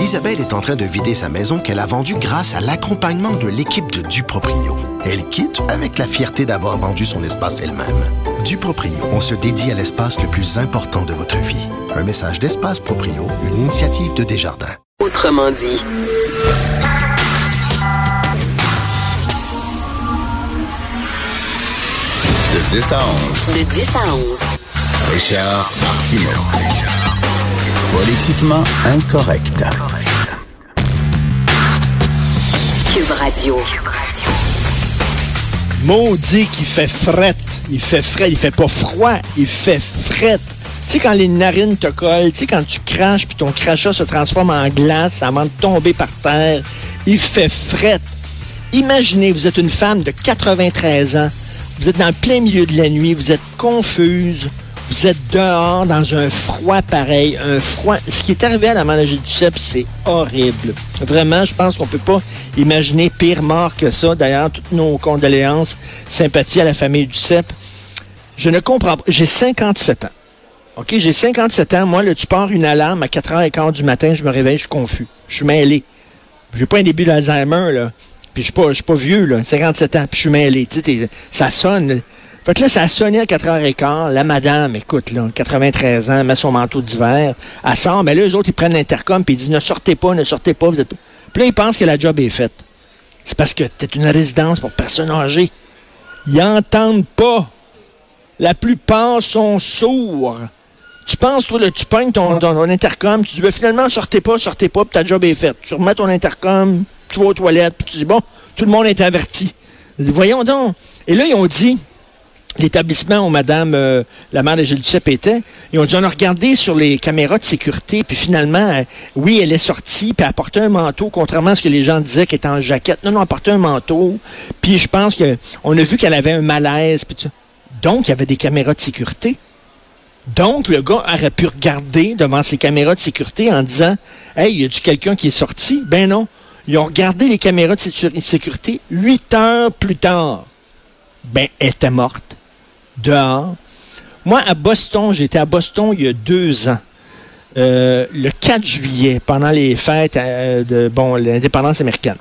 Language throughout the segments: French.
Isabelle est en train de vider sa maison qu'elle a vendue grâce à l'accompagnement de l'équipe de Duproprio. Elle quitte avec la fierté d'avoir vendu son espace elle-même. Duproprio, on se dédie à l'espace le plus important de votre vie. Un message d'Espace Proprio, une initiative de Desjardins. Autrement dit. De 10 à 11. De 10 à 11. Richard Martineau. Politiquement incorrect. Cube Radio. Maudit qu'il fait fret. Il fait frais. Il fait pas froid. Il fait fret. Tu sais, quand les narines te collent, tu sais, quand tu craches puis ton crachat se transforme en glace avant de tomber par terre, il fait fret. Imaginez, vous êtes une femme de 93 ans. Vous êtes dans le plein milieu de la nuit. Vous êtes confuse. Vous êtes dehors dans un froid pareil, un froid. Ce qui est arrivé à la du Duceppe, c'est horrible. Vraiment, je pense qu'on peut pas imaginer pire mort que ça. D'ailleurs, toutes nos condoléances, sympathie à la famille du Duceppe. Je ne comprends pas. J'ai 57 ans. OK, j'ai 57 ans. Moi, là, tu pars une alarme à 4h15 du matin, je me réveille, je suis confus. Je suis mêlé. J'ai pas un début d'Alzheimer, là. Puis je suis pas, pas vieux, là. 57 ans, puis je suis mêlé. Ça sonne. Fait que là, ça a sonné à 4h15. La madame, écoute, là, 93 ans, met son manteau d'hiver. Elle sort, mais là, eux autres, ils prennent l'intercom puis ils disent ne sortez pas, ne sortez pas. Vous êtes... Puis là, ils pensent que la job est faite. C'est parce que t'es une résidence pour personnes âgées. Ils n'entendent pas. La plupart sont sourds. Tu penses, toi, là, tu pognes ton, ton, intercom, tu dis, ben, finalement, sortez pas, sortez pas, puis ta job est faite. Tu remets ton intercom, tu vas aux toilettes, puis tu dis, bon, tout le monde est averti. Voyons donc. Et là, ils ont dit, l'établissement où Madame euh, la mère de Gilles était, ils ont dit on a regardé sur les caméras de sécurité, puis finalement, euh, oui, elle est sortie, puis elle portait un manteau, contrairement à ce que les gens disaient qu'elle était en jaquette. Non, non, elle portait un manteau, puis je pense qu'on a vu qu'elle avait un malaise, puis Donc, il y avait des caméras de sécurité. Donc, le gars aurait pu regarder devant ses caméras de sécurité en disant Hey, y a-tu quelqu'un qui est sorti? Ben non. Ils ont regardé les caméras de sécurité huit heures plus tard. Ben, elle était morte dehors. Moi, à Boston, j'étais à Boston il y a deux ans. Euh, le 4 juillet, pendant les fêtes euh, de l'indépendance américaine.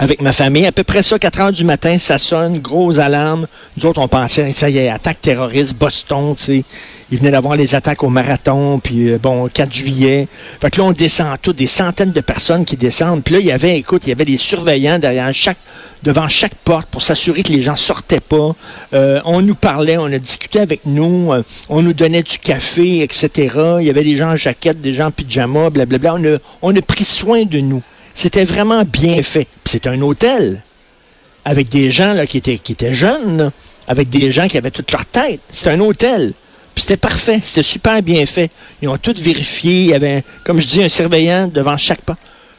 Avec ma famille, à peu près ça, 4 heures du matin, ça sonne, grosse alarme. Nous autres, on pensait, ça y est, attaque terroriste, Boston, tu sais. Il venait d'avoir les attaques au marathon, puis euh, bon, 4 juillet. Fait que là, on descend tout, des centaines de personnes qui descendent. Puis là, il y avait, écoute, il y avait des surveillants derrière chaque, devant chaque porte pour s'assurer que les gens sortaient pas. Euh, on nous parlait, on a discuté avec nous, euh, on nous donnait du café, etc. Il y avait des gens en jaquette, des gens en pyjama, blablabla. On a, on a pris soin de nous. C'était vraiment bien fait. C'est un hôtel avec des gens là, qui, étaient, jeunes, avec des gens qui avaient toute leur tête. C'était un hôtel c'était parfait, c'était super bien fait. Ils ont tout vérifié. Il y avait, comme je dis, un surveillant devant chaque pas.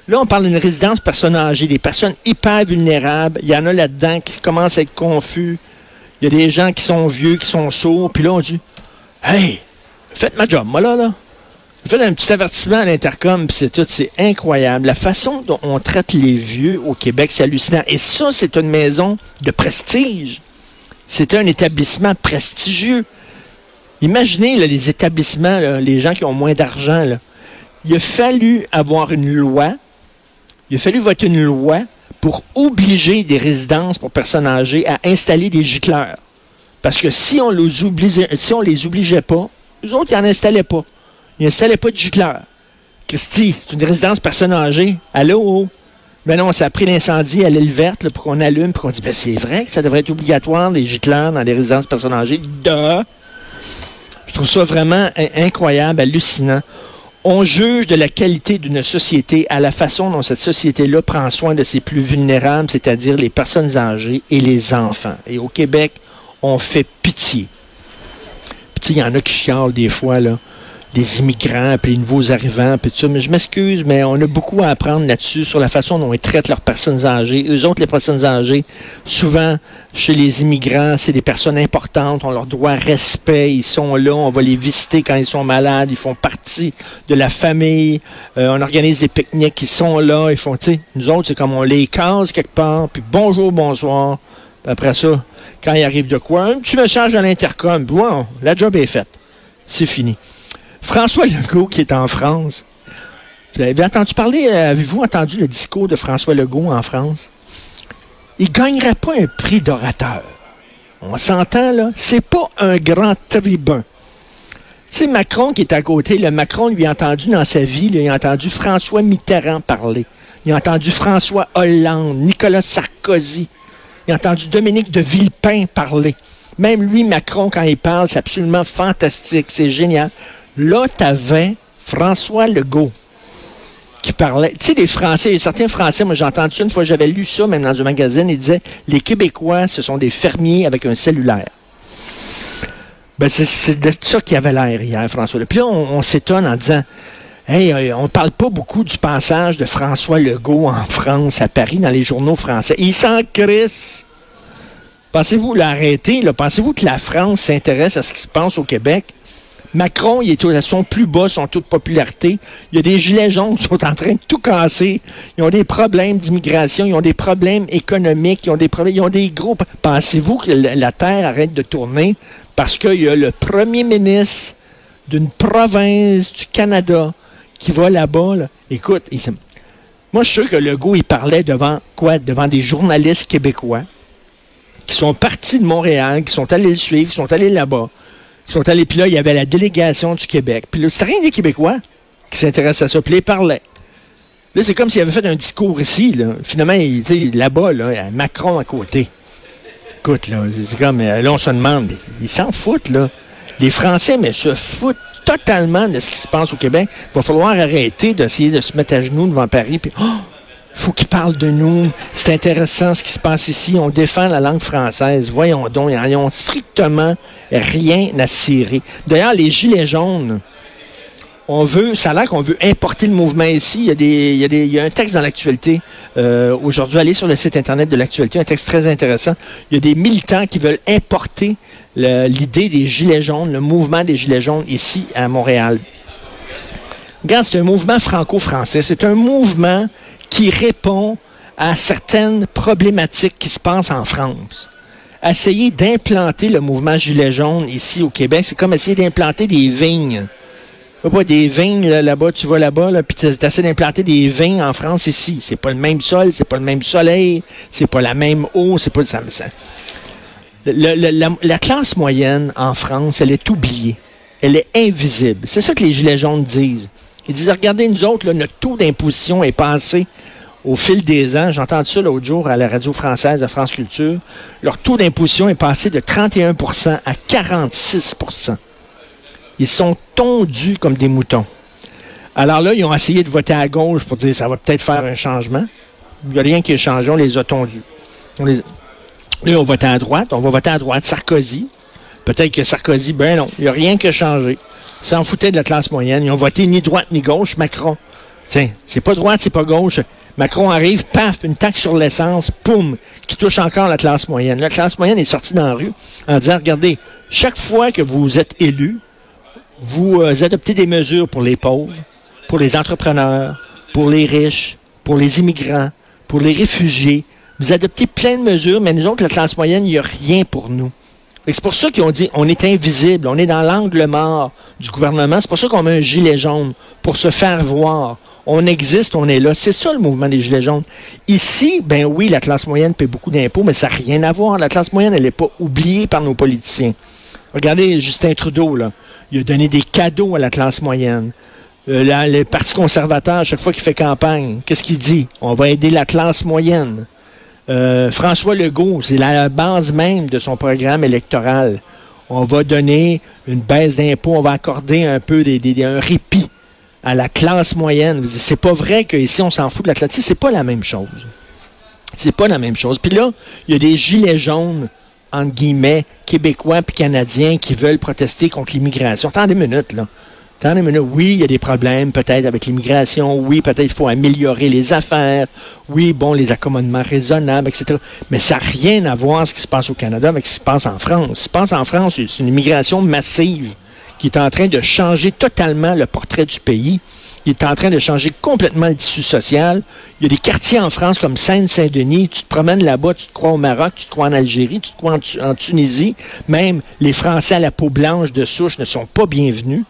Là, on parle d'une résidence personnes âgées, des personnes hyper vulnérables. Il y en a là-dedans qui commencent à être confus. Il y a des gens qui sont vieux, qui sont sourds. Puis là, on dit Hey, faites ma job, moi là, là. Faites un petit avertissement à l'intercom, puis c'est tout. C'est incroyable. La façon dont on traite les vieux au Québec, c'est hallucinant. Et ça, c'est une maison de prestige. C'est un établissement prestigieux. Imaginez les établissements, les gens qui ont moins d'argent. Il a fallu avoir une loi, il a fallu voter une loi pour obliger des résidences pour personnes âgées à installer des gicleurs. Parce que si on les obligeait, si on les obligeait pas, eux autres, ils n'en installaient pas. Ils n'installaient pas de gicleurs. Christy, c'est une résidence personnes âgées. Allô? Ben non, ça a pris l'incendie à l'île verte pour qu'on allume, pour qu'on dise, ben c'est vrai que ça devrait être obligatoire, les gicleurs dans les résidences personnes âgées. De je trouve ça vraiment incroyable, hallucinant. On juge de la qualité d'une société à la façon dont cette société-là prend soin de ses plus vulnérables, c'est-à-dire les personnes âgées et les enfants. Et au Québec, on fait pitié. Puis il y en a qui chialent des fois, là les immigrants, puis les nouveaux arrivants, puis tout ça. Mais je m'excuse, mais on a beaucoup à apprendre là-dessus, sur la façon dont ils traitent leurs personnes âgées. Eux autres, les personnes âgées, souvent, chez les immigrants, c'est des personnes importantes, on leur doit respect, ils sont là, on va les visiter quand ils sont malades, ils font partie de la famille, euh, on organise des pique-niques, ils sont là, ils font, tu sais, nous autres, c'est comme on les case quelque part, puis bonjour, bonsoir, puis après ça, quand il arrive de quoi, un petit message à l'intercom, bon, la job est faite, c'est fini. François Legault, qui est en France, Vous avez entendu parler, euh, avez-vous entendu le discours de François Legault en France? Il ne gagnerait pas un prix d'orateur. On s'entend, là? C'est pas un grand tribun. C'est Macron qui est à côté. Le Macron lui a entendu dans sa vie, il a entendu François Mitterrand parler. Il a entendu François Hollande, Nicolas Sarkozy. Il a entendu Dominique de Villepin parler. Même lui, Macron, quand il parle, c'est absolument fantastique. C'est génial. Là, t'avais François Legault qui parlait. Tu sais, les Français, certains Français, moi j'ai entendu une fois, j'avais lu ça même dans un magazine, il disait les Québécois, ce sont des fermiers avec un cellulaire. Ben, c'est de ça qu'il avait l'air hier, François. Puis là, on, s'étonne en disant Hey, euh, on ne parle pas beaucoup du passage de François Legault en France, à Paris, dans les journaux français. Il s'en crisse. Pensez-vous l'arrêter? Pensez-vous que la France s'intéresse à ce qui se passe au Québec? Macron, il est à son plus bas, son taux de popularité. Il y a des gilets jaunes qui sont en train de tout casser. Ils ont des problèmes d'immigration, ils ont des problèmes économiques, ils ont des problèmes, ils ont des gros. Pensez-vous que la Terre arrête de tourner parce qu'il y a le premier ministre d'une province du Canada qui va là-bas? Écoute, moi, je suis sûr que Legault, il parlait devant quoi? Devant des journalistes québécois qui sont partis de Montréal, qui sont allés le suivre, qui sont allés là-bas ils sont allés, puis là, il y avait la délégation du Québec. Puis là, c'était rien des Québécois qui s'intéressaient à ça. Puis là, ils parlaient. Là, c'est comme s'il avait fait un discours ici. Finalement, là-bas, là, Macron à côté. Écoute, là, c'est comme, euh, là, on se demande, ils s'en foutent, là. Les Français, mais se foutent totalement de ce qui se passe au Québec. Il va falloir arrêter d'essayer de se mettre à genoux devant Paris. Puis, oh, faut qu'ils parlent de nous. C'est intéressant ce qui se passe ici. On défend la langue française. Voyons donc, ils n'ont strictement rien à cirer. D'ailleurs, les Gilets jaunes, on veut, ça a l'air qu'on veut importer le mouvement ici. Il y a, des, il y a, des, il y a un texte dans l'actualité euh, aujourd'hui. Allez sur le site Internet de l'actualité, un texte très intéressant. Il y a des militants qui veulent importer l'idée des Gilets jaunes, le mouvement des Gilets jaunes ici à Montréal. Regarde, c'est un mouvement franco-français. C'est un mouvement qui répond à certaines problématiques qui se passent en France. Essayer d'implanter le mouvement Gilet jaune ici au Québec, c'est comme essayer d'implanter des vignes. Pas des vignes là-bas, tu vas là-bas, là, puis tu essaies d'implanter des vignes en France ici. C'est pas le même sol, c'est pas le même soleil, c'est pas la même eau, c'est pas ça. la, la, classe moyenne en France, elle est oubliée. Elle est invisible. C'est ça que les Gilets jaunes disent. Ils disent, regardez, nous autres, notre taux d'imposition est passé au fil des ans. J'ai entendu ça l'autre jour à la radio française de France Culture. Leur taux d'imposition est passé de 31% à 46% Ils sont tondus comme des moutons. Alors là, ils ont essayé de voter à gauche pour dire ça va peut-être faire un changement. Il n'y a rien qui est changé, on les a tondus. On on voté à droite, on va voter à droite Sarkozy. Peut-être que Sarkozy, ben non, il n'y a rien qui a changé s'en foutaient de la classe moyenne. Ils ont voté ni droite ni gauche, Macron. Tiens, c'est pas droite, c'est pas gauche. Macron arrive, paf, une taxe sur l'essence, poum, qui touche encore la classe moyenne. La classe moyenne est sortie dans la rue en disant, regardez, chaque fois que vous êtes élu, vous euh, adoptez des mesures pour les pauvres, pour les entrepreneurs, pour les riches, pour les immigrants, pour les réfugiés. Vous adoptez plein de mesures, mais nous autres, la classe moyenne, il n'y a rien pour nous. C'est pour ça qu'ils ont dit on est invisible, on est dans l'angle mort du gouvernement. C'est pour ça qu'on met un gilet jaune, pour se faire voir. On existe, on est là. C'est ça le mouvement des gilets jaunes. Ici, ben oui, la classe moyenne paie beaucoup d'impôts, mais ça n'a rien à voir. La classe moyenne, elle n'est pas oubliée par nos politiciens. Regardez Justin Trudeau, là. Il a donné des cadeaux à la classe moyenne. Euh, le Parti conservateur, chaque fois qu'il fait campagne, qu'est-ce qu'il dit? On va aider la classe moyenne. Euh, François Legault, c'est la base même de son programme électoral. On va donner une baisse d'impôts, on va accorder un peu des, un répit à la classe moyenne. C'est pas vrai qu'ici on s'en fout de la. C'est pas la même chose. C'est pas la même chose. Puis là, il y a des gilets jaunes, entre guillemets, québécois puis canadiens qui veulent protester contre l'immigration. Oui, il y a des problèmes peut-être avec l'immigration, oui, peut-être il faut améliorer les affaires, oui, bon, les accommodements raisonnables, etc. Mais ça n'a rien à voir ce qui se passe au Canada avec ce qui se passe en France. Ce qui se passe en France, c'est une immigration massive qui est en train de changer totalement le portrait du pays. Il est en train de changer complètement le tissu social. Il y a des quartiers en France comme Seine-Saint-Denis. Tu te promènes là-bas, tu te crois au Maroc, tu te crois en Algérie, tu te crois en, en Tunisie. Même les Français à la peau blanche de souche ne sont pas bienvenus.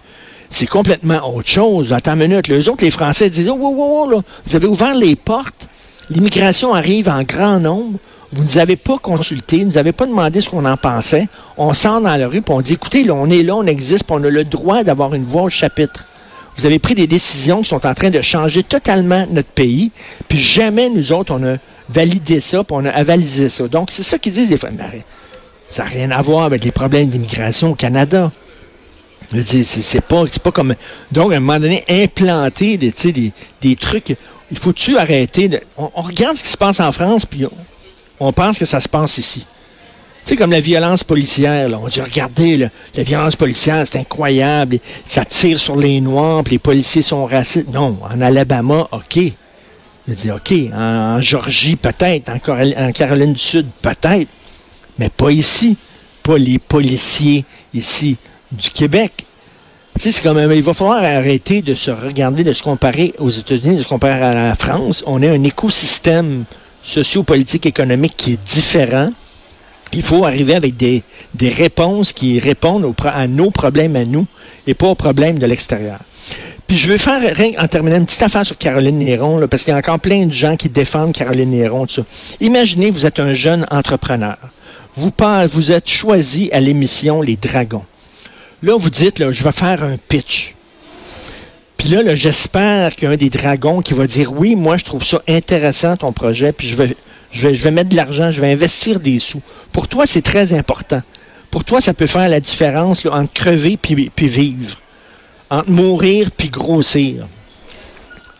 C'est complètement autre chose. Attends une minute. Les autres, les Français disent, oh, oh, oh, oh là, vous avez ouvert les portes. L'immigration arrive en grand nombre. Vous ne nous avez pas consulté, vous ne nous avez pas demandé ce qu'on en pensait. On sort dans la rue, puis on dit, écoutez, on est là, on existe, puis on a le droit d'avoir une voix au chapitre. Vous avez pris des décisions qui sont en train de changer totalement notre pays, puis jamais nous autres, on a validé ça, puis on a avalisé ça. Donc, c'est ça qu'ils disent fois. Mais ça n'a rien à voir avec les problèmes d'immigration au Canada. C'est pas, pas comme. Donc, à un moment donné, implanter des, des, des trucs. Il faut-tu arrêter de. On, regarde ce qui se passe en France, puis on, on pense que ça se passe ici. C'est comme la violence policière. On dit, regardez, la violence policière, c'est incroyable. Ça tire sur les Noirs, puis les policiers sont racistes. Non, en Alabama, OK. Je dis, OK. En, Georgie, peut-être. En Caroline du Sud, peut-être. Mais pas ici. Pas les policiers ici du Québec. Même, il va falloir arrêter de se regarder, de se comparer aux États-Unis, de se comparer à la France. On a un écosystème sociopolitique économique qui est différent. Il faut arriver avec des, réponses qui répondent à nos problèmes à nous et pas aux problèmes de l'extérieur. Puis je veux faire, en terminant, une petite affaire sur Caroline Néron, parce qu'il y a encore plein de gens qui défendent Caroline Néron. Imaginez, vous êtes un jeune entrepreneur. Vous, vous êtes choisi à l'émission Les Dragons. Là, vous dites, là, je vais faire un pitch. Puis là, j'espère qu'il y a des dragons qui va dire oui, moi je trouve ça intéressant ton projet, puis je vais, je vais, mettre de l'argent, je vais investir des sous. Pour toi, c'est très important. Pour toi, ça peut faire la différence entre crever puis, puis vivre, entre mourir puis grossir.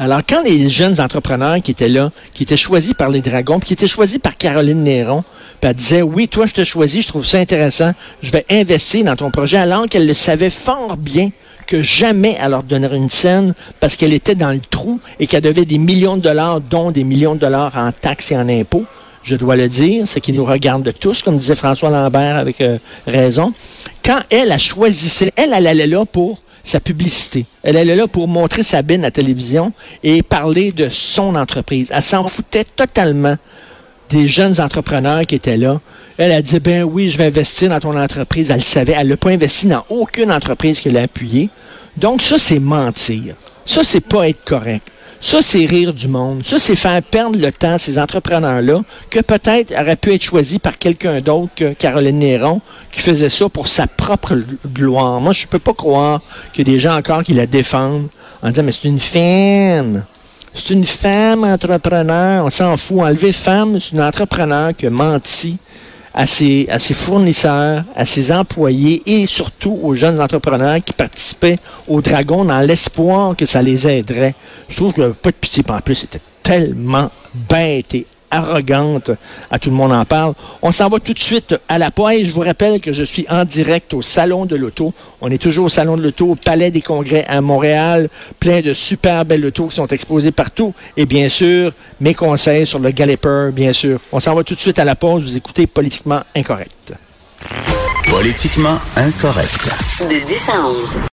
Alors, quand les jeunes entrepreneurs qui étaient là, qui étaient choisis par les dragons, puis qui étaient choisis par Caroline Néron, puis elle disait, oui, toi, je te choisis, je trouve ça intéressant, je vais investir dans ton projet, alors qu'elle le savait fort bien que jamais elle leur donnerait une scène parce qu'elle était dans le trou et qu'elle devait des millions de dollars, dont des millions de dollars en taxes et en impôts. Je dois le dire, ce qui nous regarde tous, comme disait François Lambert avec euh, raison. Quand elle a choisi, elle, elle allait là pour sa publicité. Elle allait là pour montrer Sabine à la télévision et parler de son entreprise. Elle s'en foutait totalement des jeunes entrepreneurs qui étaient là. Elle a dit, ben oui, je vais investir dans ton entreprise. Elle le savait. Elle n'a pas investi dans aucune entreprise qu'elle a appuyée. Donc, ça, c'est mentir. Ça, c'est pas être correct. Ça, c'est rire du monde. Ça, c'est faire perdre le temps à ces entrepreneurs-là, que peut-être auraient pu être choisis par quelqu'un d'autre que Caroline Néron, qui faisait ça pour sa propre gloire. Moi, je peux pas croire qu'il y a des gens encore qui la défendent en disant, mais c'est une femme. C'est une femme entrepreneur. On s'en fout. Enlever femme, c'est une entrepreneur qui a menti à ses, à ses fournisseurs, à ses employés et surtout aux jeunes entrepreneurs qui participaient au Dragon dans l'espoir que ça les aiderait. Je trouve que pas de pitié, en plus, c'était tellement bête et arrogante. À tout le monde en parle. On s'en va tout de suite à la poêle. Je vous rappelle que je suis en direct au Salon de l'Auto. On est toujours au Salon de l'Auto, au Palais des Congrès à Montréal. Plein de super belles autos qui sont exposées partout. Et bien sûr, mes conseils sur le Galloper, bien sûr. On s'en va tout de suite à la pause. Vous écoutez Politiquement Incorrect. Politiquement Incorrect. De 10 à 11.